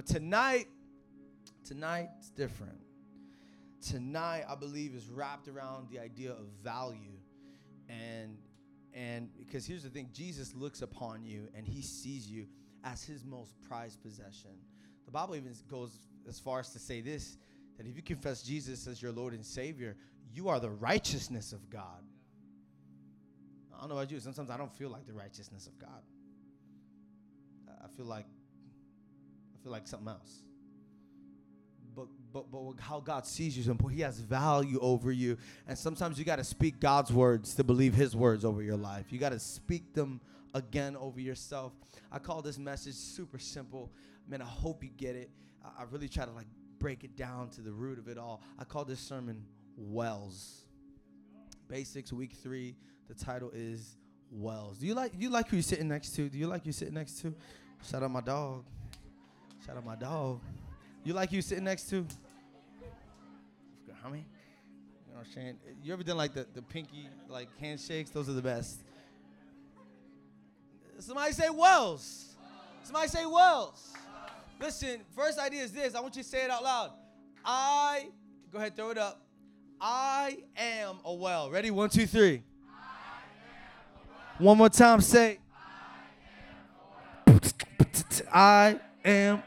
But tonight, tonight it's different. Tonight, I believe, is wrapped around the idea of value. And and because here's the thing, Jesus looks upon you and he sees you as his most prized possession. The Bible even goes as far as to say this that if you confess Jesus as your Lord and Savior, you are the righteousness of God. I don't know about you, sometimes I don't feel like the righteousness of God. I feel like I feel like something else. But but but how God sees you, He has value over you, and sometimes you got to speak God's words to believe His words over your life. You got to speak them again over yourself. I call this message super simple. Man, I hope you get it. I, I really try to like break it down to the root of it all. I call this sermon Wells. Basics, week three. The title is Wells. Do you like you like who you're sitting next to? Do you like you sitting next to? Shout out my dog. Shout out my dog. You like you sitting next to? How many? You know what I'm saying? You ever done like the, the pinky like handshakes? Those are the best. Somebody say Wells. Somebody say Wells. Listen, first idea is this. I want you to say it out loud. I, go ahead, throw it up. I am a well. Ready? One, two, three. One more time, say. I am.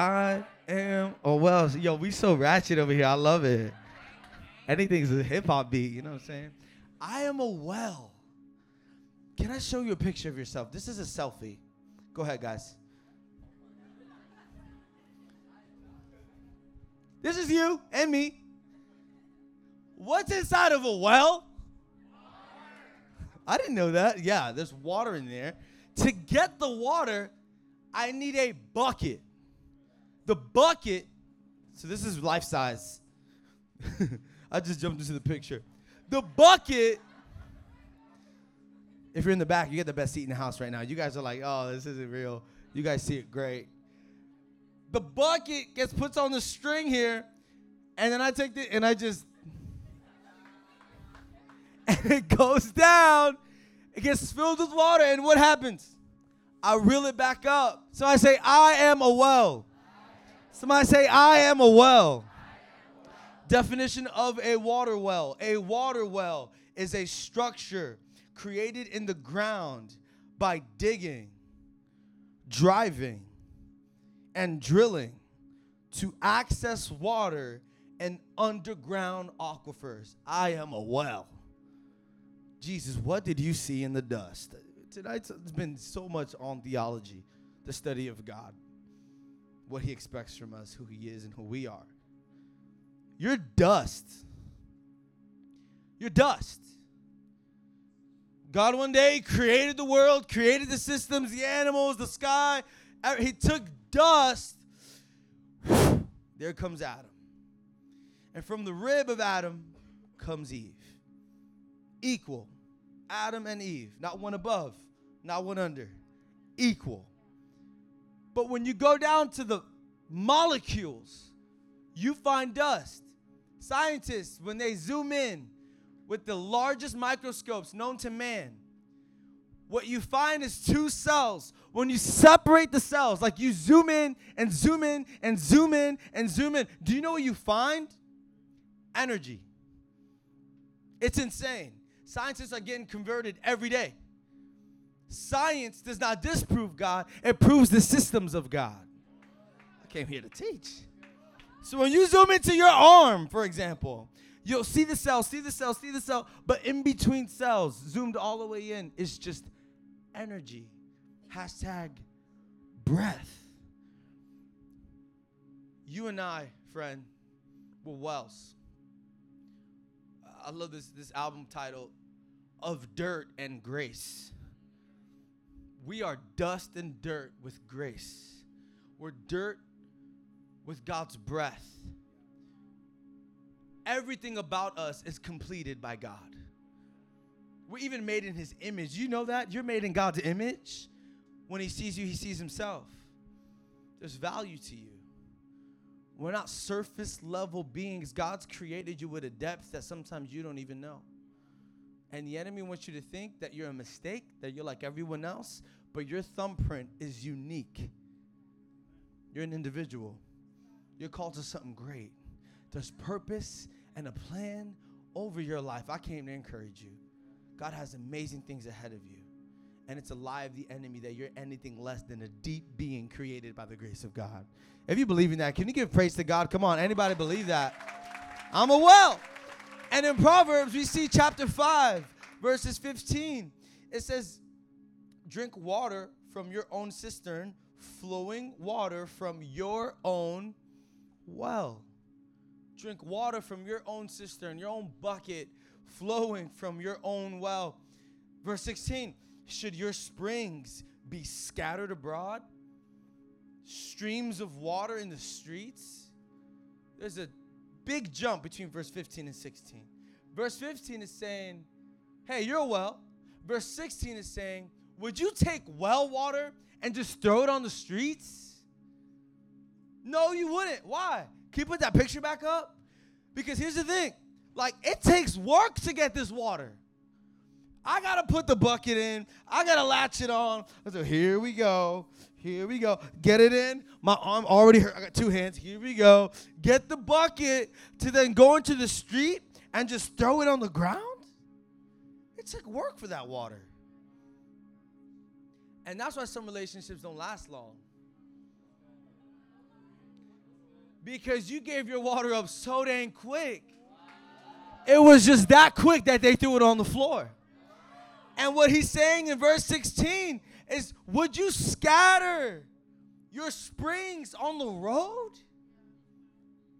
I am. Oh well, yo, we so ratchet over here. I love it. Anything's a hip hop beat. You know what I'm saying? I am a well. Can I show you a picture of yourself? This is a selfie. Go ahead, guys. This is you and me. What's inside of a well? I didn't know that. Yeah, there's water in there. To get the water, I need a bucket. The bucket, so this is life size. I just jumped into the picture. The bucket, if you're in the back, you get the best seat in the house right now. You guys are like, oh, this isn't real. You guys see it great. The bucket gets put on the string here, and then I take it and I just, and it goes down. It gets filled with water, and what happens? I reel it back up. So I say, I am a well. Somebody say, I am a well. Definition of a water well. A water well is a structure created in the ground by digging, driving, and drilling to access water in underground aquifers. I am a well. Jesus, what did you see in the dust? Tonight, it's been so much on theology, the study of God, what He expects from us, who He is, and who we are. You're dust. You're dust. God one day created the world, created the systems, the animals, the sky. He took dust. There comes Adam. And from the rib of Adam comes Eve equal. Adam and Eve, not one above, not one under, equal. But when you go down to the molecules, you find dust. Scientists, when they zoom in with the largest microscopes known to man, what you find is two cells. When you separate the cells, like you zoom in and zoom in and zoom in and zoom in, do you know what you find? Energy. It's insane. Scientists are getting converted every day. Science does not disprove God, it proves the systems of God. I came here to teach. So when you zoom into your arm, for example, you'll see the cell, see the cell, see the cell, but in between cells, zoomed all the way in, is just energy. Hashtag breath. You and I, friend, were wells. I love this, this album title, of dirt and grace. We are dust and dirt with grace. We're dirt with God's breath. Everything about us is completed by God. We're even made in His image. You know that? You're made in God's image. When He sees you, He sees Himself. There's value to you. We're not surface level beings. God's created you with a depth that sometimes you don't even know. And the enemy wants you to think that you're a mistake, that you're like everyone else, but your thumbprint is unique. You're an individual. You're called to something great. There's purpose and a plan over your life. I came to encourage you. God has amazing things ahead of you. And it's a lie of the enemy that you're anything less than a deep being created by the grace of God. If you believe in that, can you give praise to God? Come on, anybody believe that? I'm a well. And in Proverbs, we see chapter 5, verses 15. It says, Drink water from your own cistern, flowing water from your own well. Drink water from your own cistern, your own bucket, flowing from your own well. Verse 16 Should your springs be scattered abroad? Streams of water in the streets? There's a big jump between verse 15 and 16. Verse 15 is saying, Hey, you're well. Verse 16 is saying, Would you take well water and just throw it on the streets? No, you wouldn't. Why? Can you put that picture back up? Because here's the thing like, it takes work to get this water. I gotta put the bucket in. I gotta latch it on. So here we go. Here we go. Get it in. My arm already hurt. I got two hands. Here we go. Get the bucket to then go into the street and just throw it on the ground. It took work for that water. And that's why some relationships don't last long. Because you gave your water up so dang quick. It was just that quick that they threw it on the floor. And what he's saying in verse 16 is Would you scatter your springs on the road?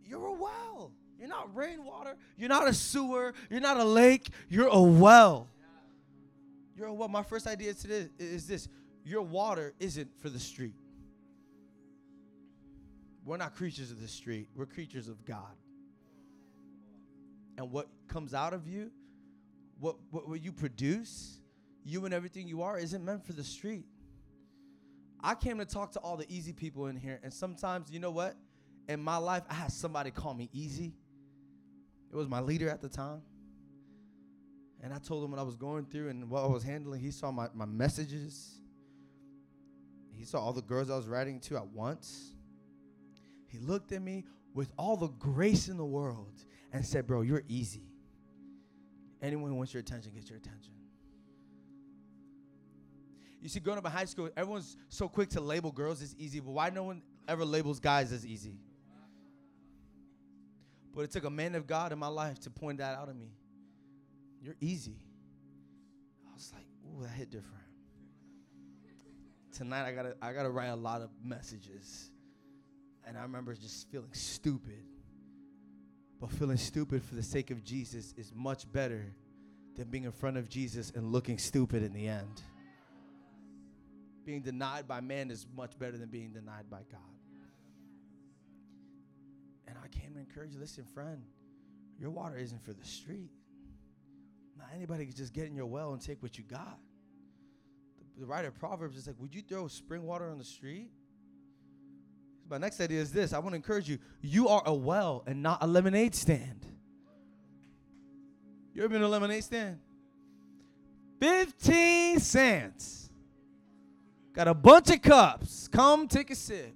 You're a well. You're not rainwater. You're not a sewer. You're not a lake. You're a well. You're a well. My first idea today is this your water isn't for the street. We're not creatures of the street, we're creatures of God. And what comes out of you, what, what, what you produce, you and everything you are, isn't meant for the street. I came to talk to all the easy people in here, and sometimes, you know what? In my life, I had somebody call me easy. It was my leader at the time. And I told him what I was going through and what I was handling. He saw my, my messages. He saw all the girls I was writing to at once. He looked at me with all the grace in the world and said, Bro, you're easy. Anyone who wants your attention gets your attention. You see, growing up in high school, everyone's so quick to label girls as easy, but why no one ever labels guys as easy? But it took a man of God in my life to point that out to me. You're easy. I was like, ooh, that hit different. Tonight I gotta I gotta write a lot of messages. And I remember just feeling stupid. But feeling stupid for the sake of Jesus is much better than being in front of Jesus and looking stupid in the end. Being denied by man is much better than being denied by God. And I came to encourage you listen, friend, your water isn't for the street. Not anybody can just get in your well and take what you got. The, the writer of Proverbs is like, Would you throw spring water on the street? My next idea is this I want to encourage you you are a well and not a lemonade stand. You ever been to a lemonade stand? 15 cents. Got a bunch of cups. Come take a sip.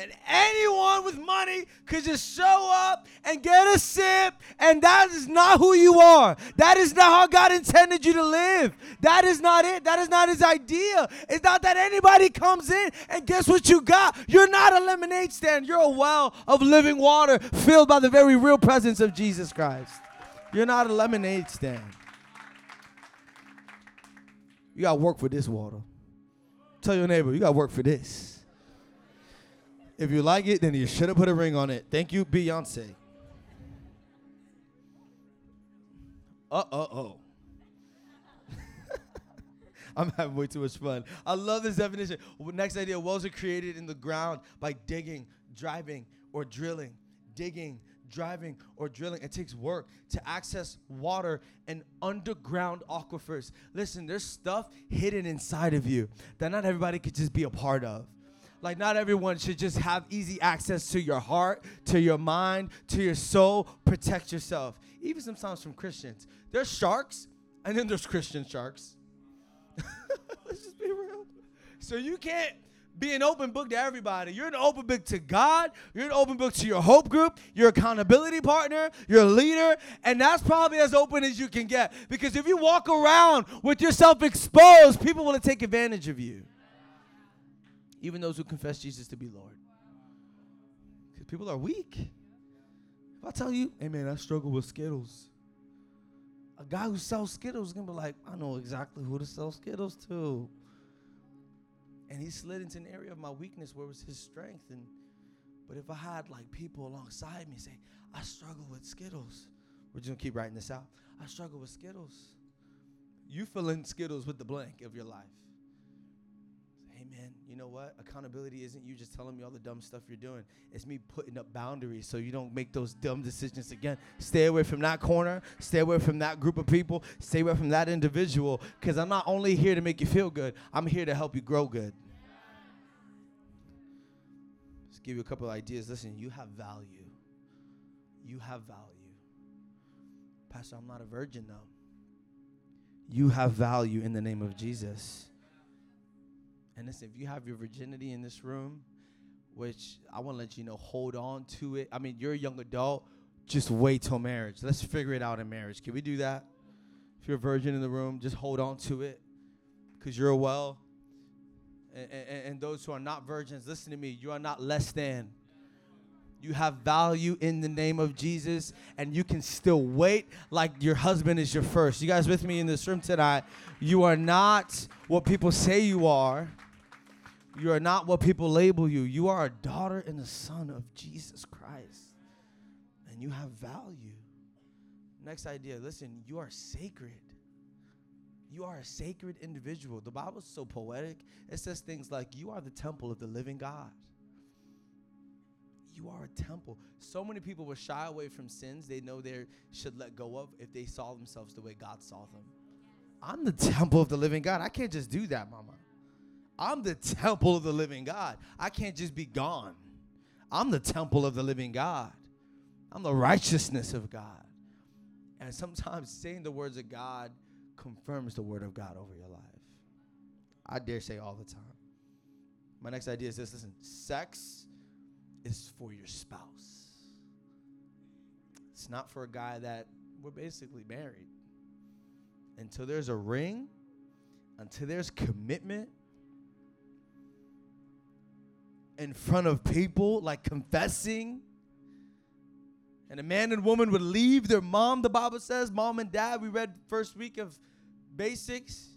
And anyone with money could just show up and get a sip, and that is not who you are. That is not how God intended you to live. That is not it. That is not His idea. It's not that anybody comes in and guess what you got? You're not a lemonade stand. You're a well of living water filled by the very real presence of Jesus Christ. You're not a lemonade stand. You got to work for this water. Tell your neighbor, you got to work for this. If you like it, then you should have put a ring on it. Thank you, Beyonce. Uh uh oh. I'm having way too much fun. I love this definition. Next idea wells are created in the ground by digging, driving, or drilling. Digging, driving, or drilling. It takes work to access water and underground aquifers. Listen, there's stuff hidden inside of you that not everybody could just be a part of. Like, not everyone should just have easy access to your heart, to your mind, to your soul. Protect yourself. Even sometimes from Christians. There's sharks, and then there's Christian sharks. Let's just be real. So you can't be an open book to everybody. You're an open book to God. You're an open book to your hope group, your accountability partner, your leader. And that's probably as open as you can get. Because if you walk around with yourself exposed, people want to take advantage of you. Even those who confess Jesus to be Lord. Because people are weak. If I tell you, hey man, I struggle with Skittles. A guy who sells Skittles is going to be like, I know exactly who to sell Skittles to and he slid into an area of my weakness where was his strength. And but if I had like people alongside me say, I struggle with Skittles, we're just gonna keep writing this out. I struggle with Skittles. You fill in Skittles with the blank of your life. You know what? Accountability isn't you just telling me all the dumb stuff you're doing. It's me putting up boundaries so you don't make those dumb decisions again. Stay away from that corner. Stay away from that group of people. Stay away from that individual. Because I'm not only here to make you feel good, I'm here to help you grow good Let's give you a couple of ideas. Listen, you have value. You have value. Pastor, I'm not a virgin though. You have value in the name of Jesus. And listen, if you have your virginity in this room, which I want to let you know, hold on to it. I mean, you're a young adult, just wait till marriage. Let's figure it out in marriage. Can we do that? If you're a virgin in the room, just hold on to it because you're a well and, and, and those who are not virgins, listen to me. You are not less than. You have value in the name of Jesus, and you can still wait like your husband is your first. You guys with me in this room tonight? You are not what people say you are. You are not what people label you. You are a daughter and a son of Jesus Christ, and you have value. Next idea listen, you are sacred. You are a sacred individual. The Bible's so poetic. It says things like, You are the temple of the living God. You are a temple. So many people will shy away from sins they know they should let go of if they saw themselves the way God saw them. I'm the temple of the living God. I can't just do that, mama. I'm the temple of the living God. I can't just be gone. I'm the temple of the living God. I'm the righteousness of God. And sometimes saying the words of God confirms the word of God over your life. I dare say all the time. My next idea is this listen, sex is for your spouse. It's not for a guy that we're basically married. Until there's a ring, until there's commitment in front of people, like confessing. And a man and woman would leave their mom, the Bible says, mom and dad. We read first week of basics.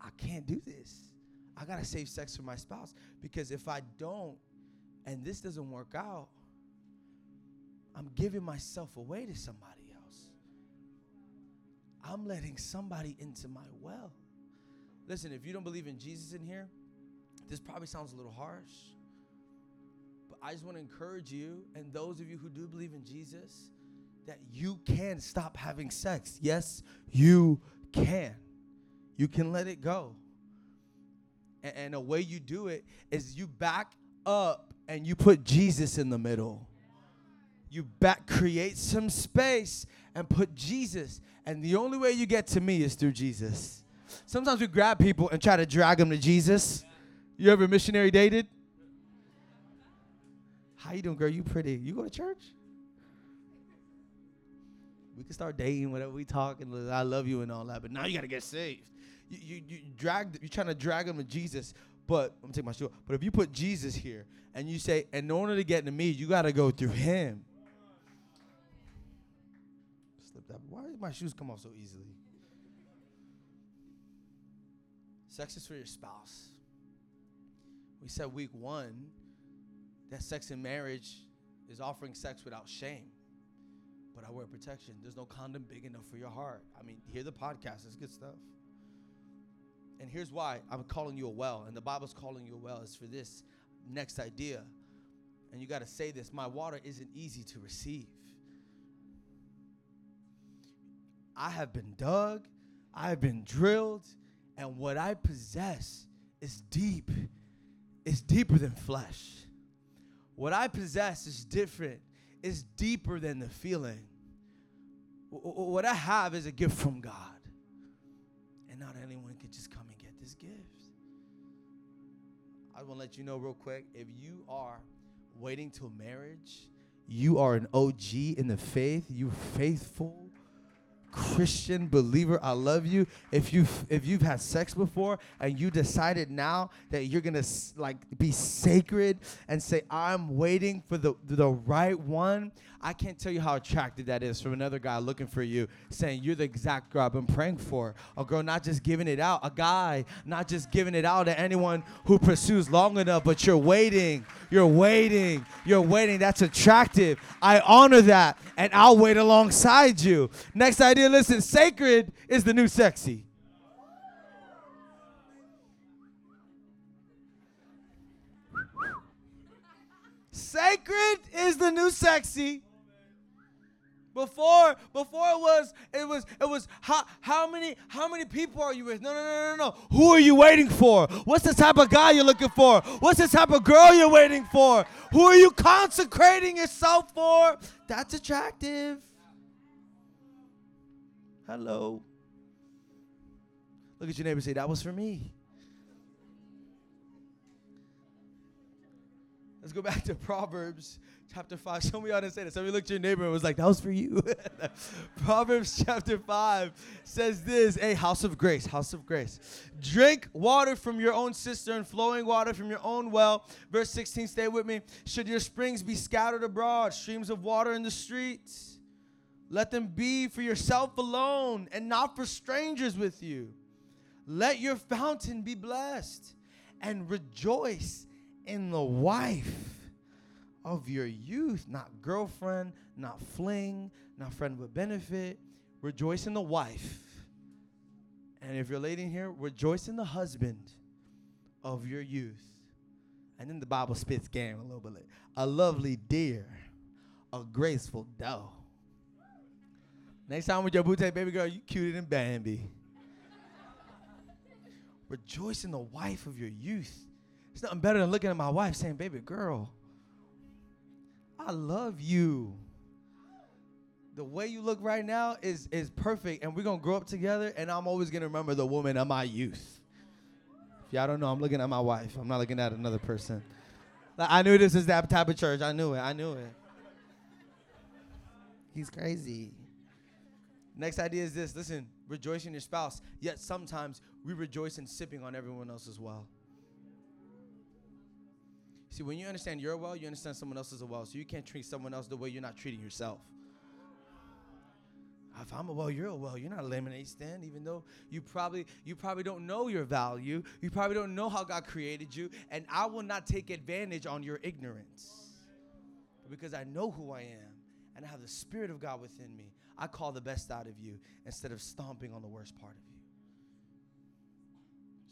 I can't do this. I got to save sex for my spouse because if I don't and this doesn't work out, I'm giving myself away to somebody else. I'm letting somebody into my well. Listen, if you don't believe in Jesus in here, this probably sounds a little harsh. But I just want to encourage you and those of you who do believe in Jesus that you can stop having sex. Yes, you can. You can let it go. And, and the way you do it is you back up and you put Jesus in the middle. You back create some space and put Jesus. And the only way you get to me is through Jesus. Sometimes we grab people and try to drag them to Jesus. You ever missionary dated? How you doing, girl? You pretty. You go to church? We can start dating, whatever we talk, and I love you and all that. But now you gotta get saved. You you, you drag. You're trying to drag them to Jesus. But I'm take my shoe. But if you put Jesus here and you say, in order to get to me, you gotta go through Him. Slip that. Why did my shoes come off so easily? Sex is for your spouse. We said week one that sex in marriage is offering sex without shame but I wear protection. There's no condom big enough for your heart. I mean, hear the podcast, it's good stuff. And here's why I'm calling you a well, and the Bible's calling you a well is for this next idea. And you got to say this my water isn't easy to receive. I have been dug, I have been drilled, and what I possess is deep. It's deeper than flesh. What I possess is different it's deeper than the feeling. What I have is a gift from God. And not anyone can just come and get this gift. I want to let you know real quick if you are waiting till marriage, you are an OG in the faith, you faithful Christian believer, I love you. If you if you've had sex before and you decided now that you're gonna like be sacred and say I'm waiting for the the right one, I can't tell you how attractive that is from another guy looking for you, saying you're the exact girl I've been praying for. A girl not just giving it out, a guy not just giving it out to anyone who pursues long enough, but you're waiting, you're waiting, you're waiting. That's attractive. I honor that, and I'll wait alongside you. Next idea, listen, sacred is the new sexy. Sacred is the new sexy. Before, before it was, it was, it was how how many how many people are you with? No, no, no, no, no. Who are you waiting for? What's the type of guy you're looking for? What's the type of girl you're waiting for? Who are you consecrating yourself for? That's attractive. Hello. Look at your neighbor say, that was for me. Let's go back to Proverbs chapter 5. Some of y'all didn't say that. Somebody looked at your neighbor and was like, that was for you. Proverbs chapter 5 says this A house of grace, house of grace. Drink water from your own cistern, flowing water from your own well. Verse 16, stay with me. Should your springs be scattered abroad, streams of water in the streets? Let them be for yourself alone and not for strangers with you. Let your fountain be blessed and rejoice in the wife of your youth, not girlfriend, not fling, not friend with benefit. Rejoice in the wife. And if you're lady in here, rejoice in the husband of your youth. And then the Bible spits game a little bit. A lovely deer, a graceful doe. Next time with your booty, baby girl, you cuter than Bambi. Rejoice in the wife of your youth. It's nothing better than looking at my wife saying, baby girl, I love you. The way you look right now is is perfect, and we're gonna grow up together. And I'm always gonna remember the woman of my youth. If y'all don't know, I'm looking at my wife. I'm not looking at another person. Like, I knew this was that type of church. I knew it. I knew it. He's crazy. Next idea is this listen, rejoice in your spouse, yet sometimes we rejoice in sipping on everyone else as well. See, when you understand you're well, you understand someone else's well. So you can't treat someone else the way you're not treating yourself. If I'm a well, you're a well. You're not a lemonade stand, even though you probably you probably don't know your value. You probably don't know how God created you, and I will not take advantage on your ignorance. because I know who I am and I have the Spirit of God within me, I call the best out of you instead of stomping on the worst part of you.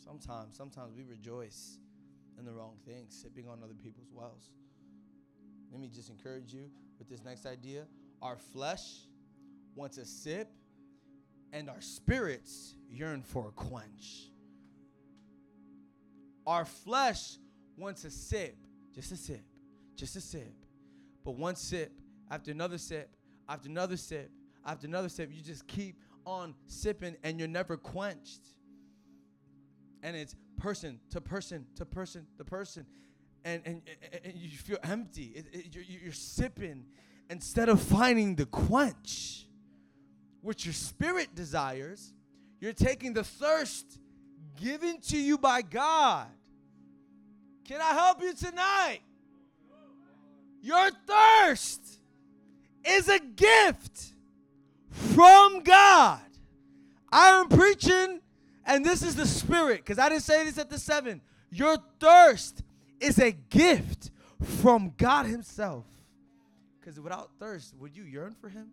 Sometimes, sometimes we rejoice in the wrong things, sipping on other people's wells. Let me just encourage you with this next idea. Our flesh wants a sip, and our spirits yearn for a quench. Our flesh wants a sip, just a sip, just a sip. But one sip after another sip, after another sip, after another sip, you just keep on sipping and you're never quenched. And it's person to person to person to person. And, and, and you feel empty. It, it, you're, you're sipping instead of finding the quench, which your spirit desires. You're taking the thirst given to you by God. Can I help you tonight? Your thirst is a gift from God. I am preaching and this is the spirit, because I didn't say this at the seven. Your thirst is a gift from God Himself. Because without thirst, would you yearn for Him?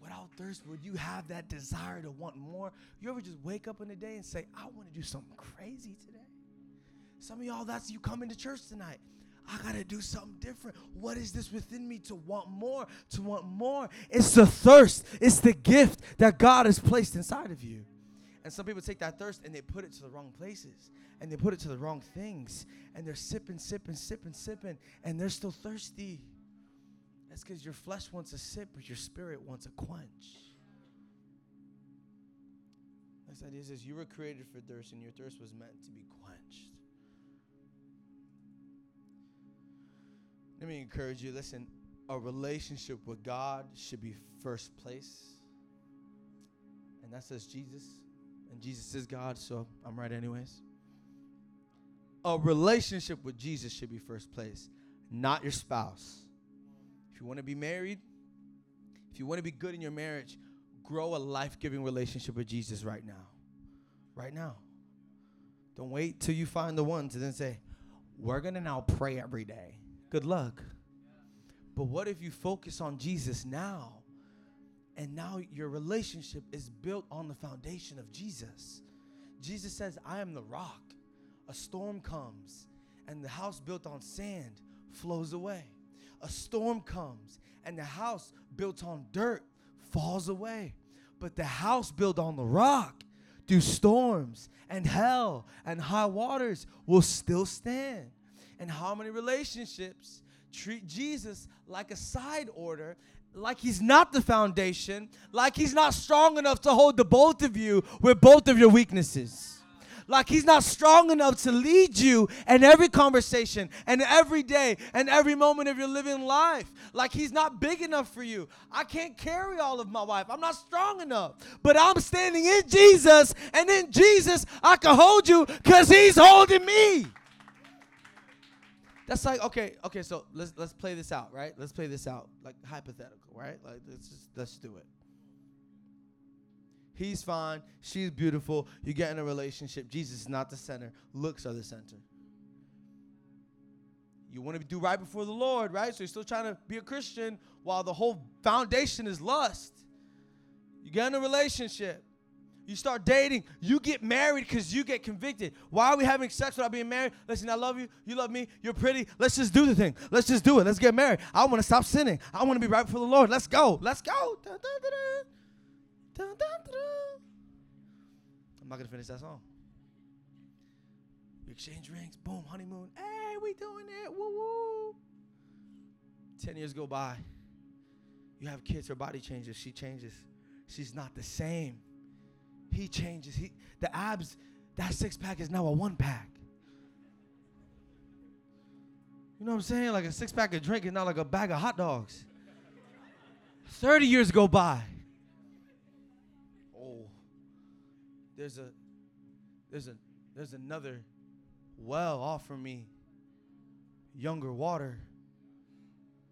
Without thirst, would you have that desire to want more? You ever just wake up in the day and say, I want to do something crazy today? Some of y'all, that's you coming to church tonight. I got to do something different. What is this within me to want more? To want more. It's the thirst, it's the gift that God has placed inside of you. And some people take that thirst and they put it to the wrong places and they put it to the wrong things and they're sipping, sipping, sipping, sipping, and they're still thirsty. That's because your flesh wants a sip, but your spirit wants a quench. Next idea is this you were created for thirst, and your thirst was meant to be quenched. Let me encourage you. Listen, a relationship with God should be first place. And that says Jesus. And Jesus is God, so I'm right, anyways. A relationship with Jesus should be first place, not your spouse. If you want to be married, if you want to be good in your marriage, grow a life giving relationship with Jesus right now. Right now. Don't wait till you find the one to then say, We're going to now pray every day. Good luck. But what if you focus on Jesus now? And now your relationship is built on the foundation of Jesus. Jesus says, I am the rock. A storm comes, and the house built on sand flows away. A storm comes, and the house built on dirt falls away. But the house built on the rock through storms and hell and high waters will still stand. And how many relationships treat Jesus like a side order, like he's not the foundation, like he's not strong enough to hold the both of you with both of your weaknesses? like he's not strong enough to lead you in every conversation and every day and every moment of your living life. Like he's not big enough for you. I can't carry all of my wife. I'm not strong enough. But I'm standing in Jesus, and in Jesus, I can hold you because he's holding me. That's like okay, okay. So let's let's play this out, right? Let's play this out, like hypothetical, right? Like let's just let's do it. He's fine. She's beautiful. You get in a relationship. Jesus is not the center. Looks are the center. You want to do right before the Lord, right? So you're still trying to be a Christian while the whole foundation is lust. You get in a relationship. You start dating. You get married because you get convicted. Why are we having sex without being married? Listen, I love you. You love me. You're pretty. Let's just do the thing. Let's just do it. Let's get married. I want to stop sinning. I want to be right before the Lord. Let's go. Let's go. Dun, dun, dun. I'm not gonna finish that song. We exchange rings, boom, honeymoon. Hey, we doing it, woo woo. Ten years go by. You have kids, her body changes, she changes. She's not the same. He changes. He the abs, that six pack is now a one pack. You know what I'm saying? Like a six pack of drink is not like a bag of hot dogs. 30 years go by. Oh. There's a there's a there's another well offer me younger water.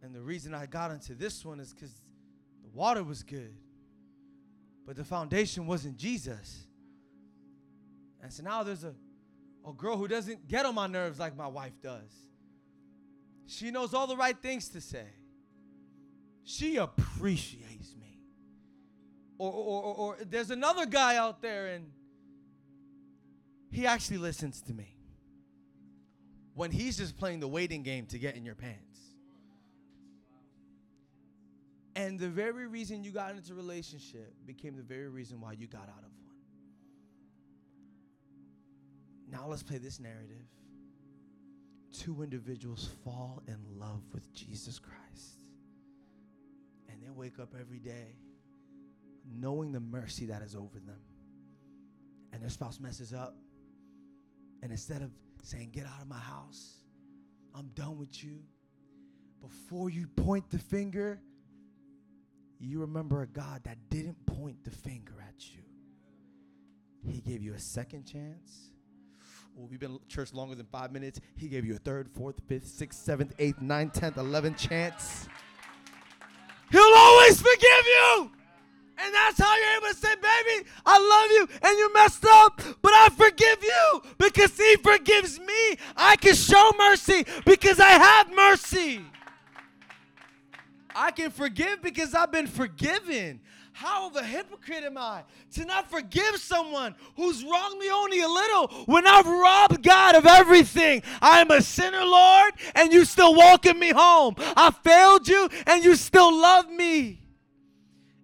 And the reason I got into this one is because the water was good. But the foundation wasn't Jesus. And so now there's a, a girl who doesn't get on my nerves like my wife does. She knows all the right things to say. She appreciates me. Or, or, or, or there's another guy out there and he actually listens to me when he's just playing the waiting game to get in your pants. And the very reason you got into a relationship became the very reason why you got out of one. Now let's play this narrative. Two individuals fall in love with Jesus Christ. And they wake up every day knowing the mercy that is over them. And their spouse messes up and instead of saying, Get out of my house, I'm done with you, before you point the finger, you remember a God that didn't point the finger at you. He gave you a second chance. Well, we've been church longer than five minutes. He gave you a third, fourth, fifth, sixth, seventh, eighth, ninth, tenth, eleventh chance. He'll always forgive you. And that's how you're able to say, baby, I love you and you messed up, but I forgive you because he forgives me. I can show mercy because I have mercy. I can forgive because I've been forgiven. How of a hypocrite am I to not forgive someone who's wronged me only a little when I've robbed God of everything? I am a sinner, Lord, and you still welcome me home. I failed you, and you still love me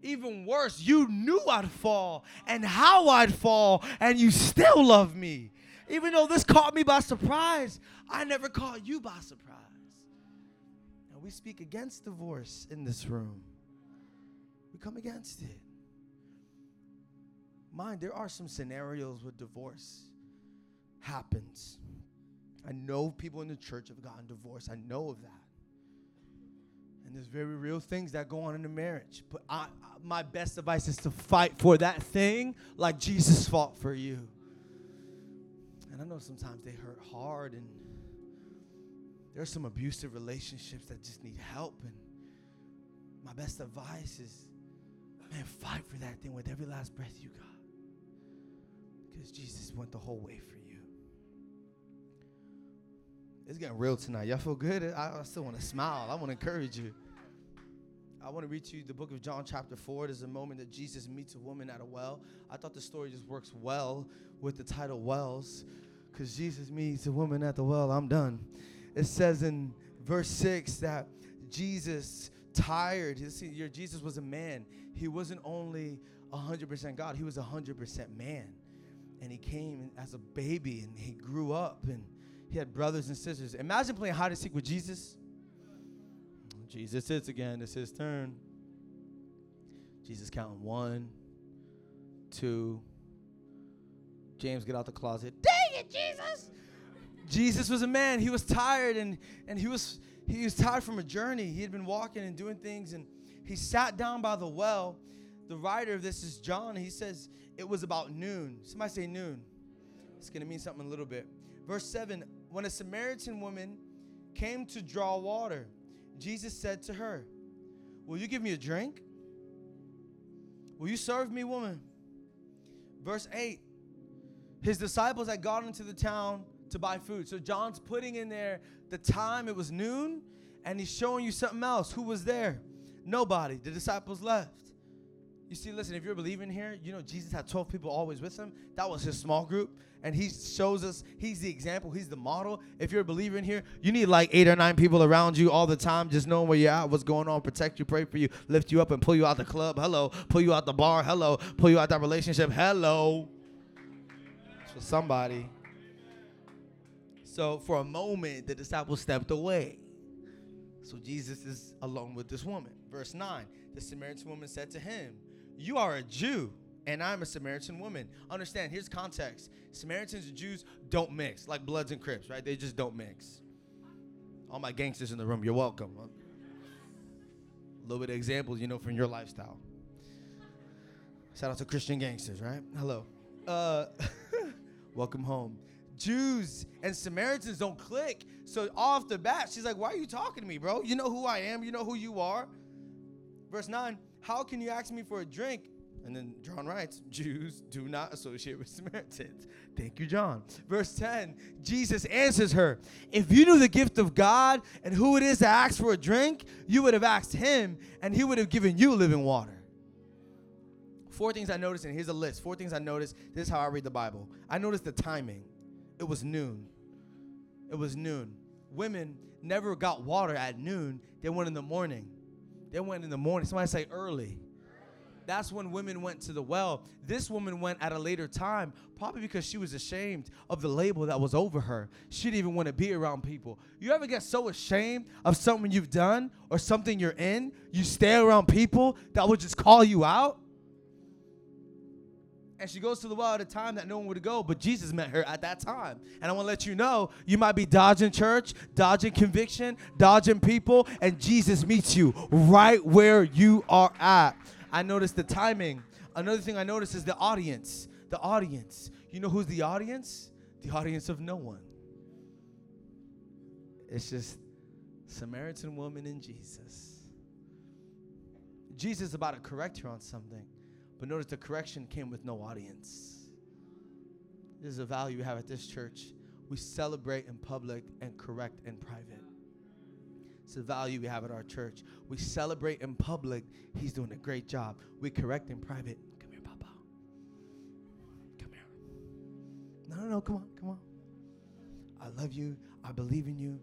even worse, you knew I'd fall and how I'd fall, and you still love me. Even though this caught me by surprise, I never caught you by surprise. We speak against divorce in this room, we come against it. Mind, there are some scenarios where divorce happens. I know people in the church have gotten divorced, I know of that. And there's very real things that go on in a marriage. But I, my best advice is to fight for that thing like Jesus fought for you. And I know sometimes they hurt hard and there's some abusive relationships that just need help. And my best advice is, man, fight for that thing with every last breath you got. Because Jesus went the whole way for you. It's getting real tonight. Y'all feel good? I, still want to smile. I want to encourage you. I want to read to you the book of John, chapter 4. There's a moment that Jesus meets a woman at a well. I thought the story just works well with the title Wells, because Jesus meets a woman at the well. I'm done. It says in verse 6 that Jesus, tired, see, your Jesus was a man. He wasn't only 100% God, he was 100% man. And he came as a baby and he grew up and he had brothers and sisters. Imagine playing hide and seek with Jesus Jesus sits again. It's his turn. Jesus counting one, two. James get out the closet. Dang it, Jesus! Jesus was a man. He was tired and and he was he was tired from a journey. He had been walking and doing things and he sat down by the well. The writer of this is John. He says it was about noon. Somebody say noon. It's going to mean something a little bit. Verse 7 When a Samaritan woman came to draw water, Jesus said to her, Will you give me a drink? Will you serve me, woman? Verse 8 His disciples had gone into the town to buy food. So John's putting in there the time, it was noon, and he's showing you something else. Who was there? Nobody. The disciples left. You see, listen, if you're believing here, you know Jesus had 12 people always with him. That was his small group. And he shows us, he's the example, he's the model. If you're a believer in here, you need like eight or nine people around you all the time, just knowing where you're at, what's going on, protect you, pray for you, lift you up, and pull you out the club. Hello. Pull you out the bar. Hello. Pull you out that relationship. Hello. For somebody. So for a moment, the disciples stepped away. So Jesus is alone with this woman. Verse 9 The Samaritan woman said to him, you are a Jew and I'm a Samaritan woman. Understand, here's context. Samaritans and Jews don't mix, like Bloods and Crips, right? They just don't mix. All my gangsters in the room, you're welcome. A little bit of examples, you know, from your lifestyle. Shout out to Christian gangsters, right? Hello. Uh, welcome home. Jews and Samaritans don't click. So off the bat, she's like, Why are you talking to me, bro? You know who I am, you know who you are. Verse 9 how can you ask me for a drink? And then John writes, Jews do not associate with Samaritans. Thank you, John. Verse 10, Jesus answers her, If you knew the gift of God and who it is to ask for a drink, you would have asked him, and he would have given you living water. Four things I noticed, and here's a list. Four things I noticed. This is how I read the Bible. I noticed the timing. It was noon. It was noon. Women never got water at noon, they went in the morning. They went in the morning. Somebody say early. That's when women went to the well. This woman went at a later time, probably because she was ashamed of the label that was over her. She didn't even want to be around people. You ever get so ashamed of something you've done or something you're in, you stay around people that would just call you out? And she goes to the well at a time that no one would go, but Jesus met her at that time. And I want to let you know, you might be dodging church, dodging conviction, dodging people, and Jesus meets you right where you are at. I noticed the timing. Another thing I noticed is the audience. The audience. You know who's the audience? The audience of no one. It's just Samaritan woman and Jesus. Jesus is about to correct her on something. But notice the correction came with no audience. This is a value we have at this church. We celebrate in public and correct in private. It's a value we have at our church. We celebrate in public. He's doing a great job. We correct in private. Come here, Papa. Come here. No, no, no. Come on. Come on. I love you. I believe in you.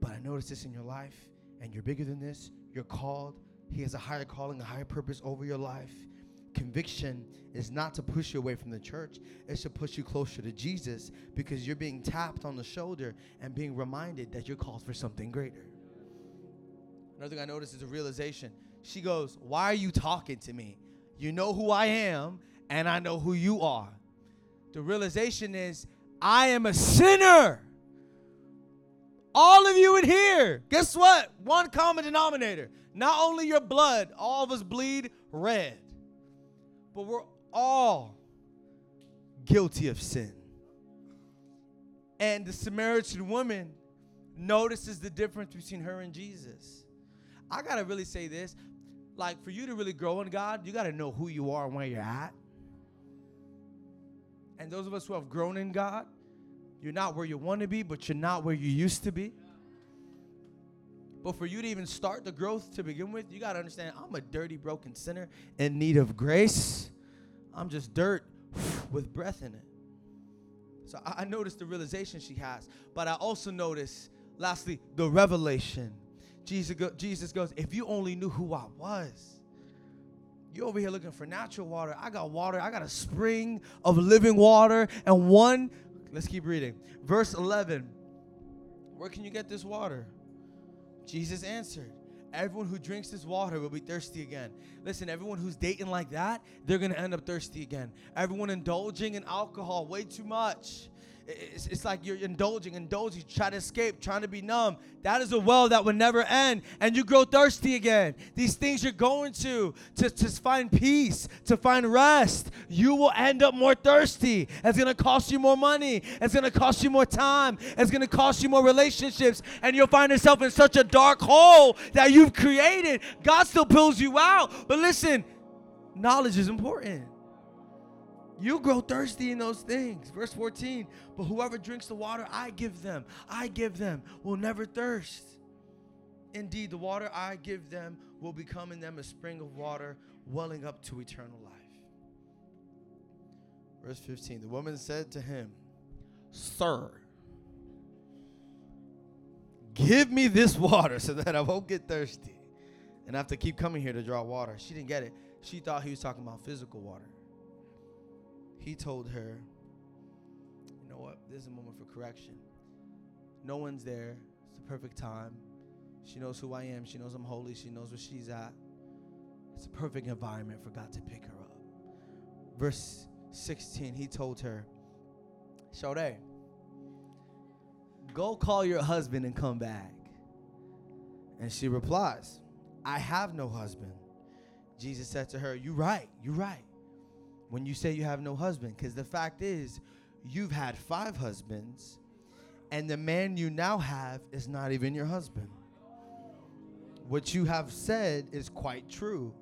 But I notice this in your life, and you're bigger than this. You're called. He has a higher calling, a higher purpose over your life conviction is not to push you away from the church, it's to push you closer to Jesus because you're being tapped on the shoulder and being reminded that you're called for something greater. Another thing I noticed is a realization. She goes, Why are you talking to me? You know who I am, and I know who you are. The realization is, I am a sinner. All of you in here, guess what? One common denominator. Not only your blood, all of us bleed red, but we're all guilty of sin. And the Samaritan woman notices the difference between her and Jesus. I gotta really say this like, for you to really grow in God, you gotta know who you are and where you're at. And those of us who have grown in God, you're not where you want to be, but you're not where you used to be. But for you to even start the growth to begin with, you got to understand I'm a dirty, broken sinner in need of grace. I'm just dirt with breath in it. So I, noticed the realization she has, but I also notice, lastly, the revelation. Jesus, Jesus goes, If you only knew who I was, you over here looking for natural water. I got water. I got a spring of living water. And one, let's keep reading. Verse 11. Where can you get this water? Jesus answered, Everyone who drinks this water will be thirsty again. Listen, everyone who's dating like that, they're gonna end up thirsty again. Everyone indulging in alcohol way too much, it's, it's like you're indulging, indulging, try to escape, trying to be numb. That is a well that will never end, and you grow thirsty again. These things you're going to, to, to find peace, to find rest, you will end up more thirsty. It's gonna cost you more money, it's gonna cost you more time, it's gonna cost you more relationships, and you'll find yourself in such a dark hole that you've created. God still pulls you out, but listen, knowledge is important. You grow thirsty in those things. Verse 14, but whoever drinks the water I give them, I give them, will never thirst. Indeed, the water I give them will become in them a spring of water welling up to eternal life. Verse 15, the woman said to him, Sir, give me this water so that I won't get thirsty and I have to keep coming here to draw water. She didn't get it. She thought he was talking about physical water he told her, You know what? This is a moment for correction. No one's there. It's the perfect time. She knows who I am. She knows I'm holy. She knows where she's at. It's a perfect environment for God to pick her up. Verse 16, he told her, Sade, go call your husband and come back. And she replies, I have no husband. Jesus said to her, You're right, you're right when you say you have no husband. Because the fact is, you've had five husbands, and the man you now have is not even your husband. What you have said is quite true.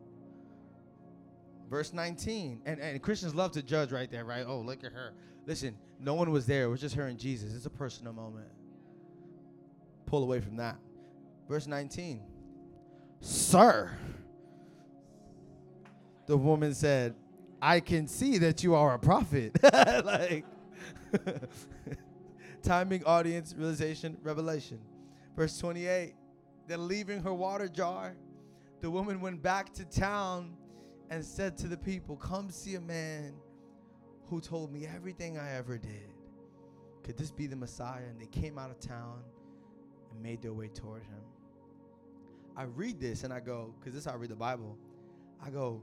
Verse 19. And, and Christians love to judge right there, right? Oh, look at her. Listen, no one was there. It was just her and Jesus. It's a personal moment. Pull away from that. Verse 19. Sir, the woman said, I can see that you are a prophet. like timing, audience, realization, revelation. Verse 28 Then leaving her water jar, the woman went back to town and said to the people, Come see a man who told me everything I ever did. Could this be the Messiah? And they came out of town and made their way toward him. I read this and I go, because this is how I read the Bible. I go,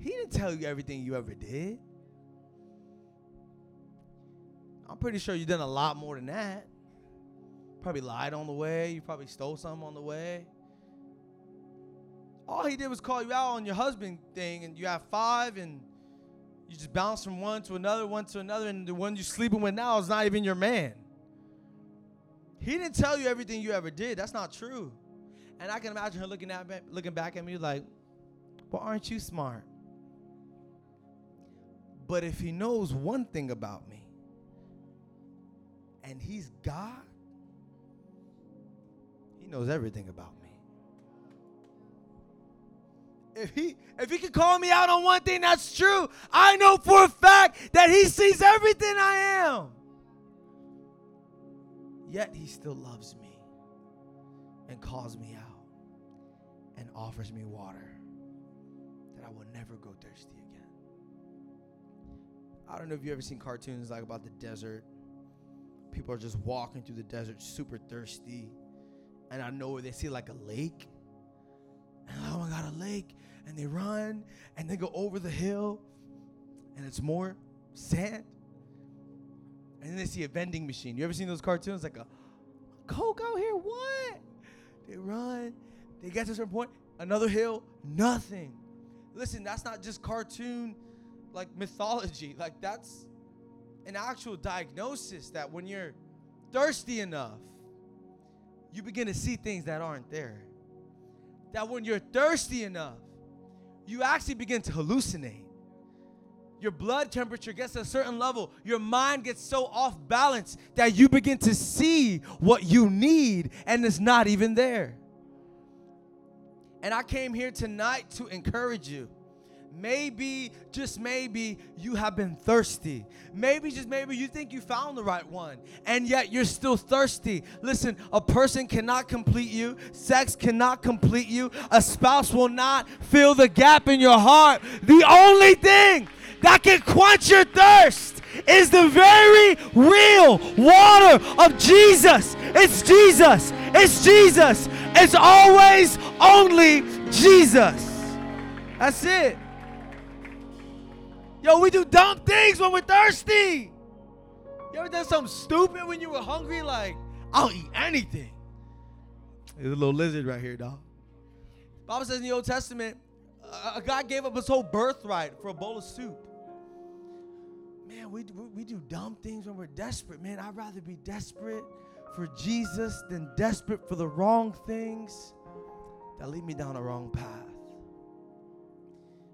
he didn't tell you everything you ever did. I'm pretty sure you done a lot more than that. Probably lied on the way. You probably stole something on the way. All he did was call you out on your husband thing, and you have five, and you just bounce from one to another, one to another, and the one you're sleeping with now is not even your man. He didn't tell you everything you ever did. That's not true. And I can imagine her looking at me, looking back at me like, "Well, aren't you smart?" But if he knows one thing about me, and he's God, he knows everything about me. If he if he can call me out on one thing that's true, I know for a fact that he sees everything I am. Yet he still loves me and calls me out and offers me water that I will never go thirsty I don't know if you've ever seen cartoons like about the desert. People are just walking through the desert, super thirsty, and I know where they see like a lake. And oh my god, a lake! And they run and they go over the hill, and it's more sand. And then they see a vending machine. You ever seen those cartoons? Like a Coke out here? What? They run. They get to a certain point. Another hill. Nothing. Listen, that's not just cartoon like mythology. Like that's an actual diagnosis that when you're thirsty enough, you begin to see things that aren't there. That when you're thirsty enough, you actually begin to hallucinate. Your blood temperature gets a certain level. Your mind gets so off balance that you begin to see what you need and it's not even there. And I came here tonight to encourage you maybe, just maybe, you have been thirsty. Maybe, just maybe, you think you found the right one, and yet you're still thirsty. Listen, a person cannot complete you, sex cannot complete you, a spouse will not fill the gap in your heart. The only thing that can quench your thirst is the very real water of Jesus. It's Jesus. It's Jesus. It's always only Jesus. That's it. Yo, we do dumb things when we're thirsty. You ever done something stupid when you were hungry? Like, I'll eat anything. There's a little lizard right here, dog. Bible says in the Old Testament, a guy gave up his whole birthright for a bowl of soup. Man, we, we do dumb things when we're desperate. Man, I'd rather be desperate for Jesus than desperate for the wrong things that lead me down a wrong path.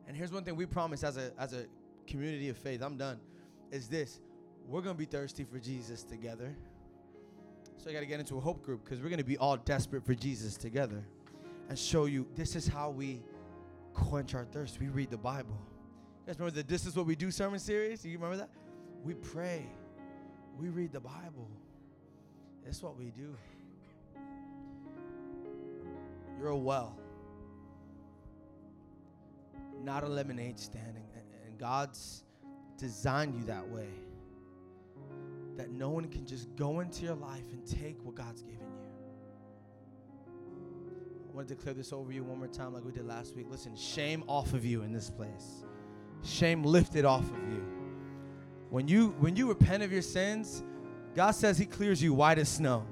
And here's one thing we promise as a, as a community of faith, I'm done, is this. We're going to be thirsty for Jesus together. So I got to get into a hope group because we're going to be all desperate for Jesus together and show you this is how we quench our thirst. We read the Bible. You guys remember the This Is What We Do sermon series? You remember that? We pray. We read the Bible. That's what we do. You're a well, not a lemonade God's designed you that way. That no one can just go into your life and take what God's given you. I want to declare this over you one more time, like we did last week. Listen, shame off of you in this place. Shame lifted off of you. When you when you repent of your sins, God says He clears you white as snow.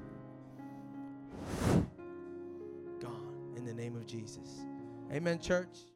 Gone in the name of Jesus. Amen, church.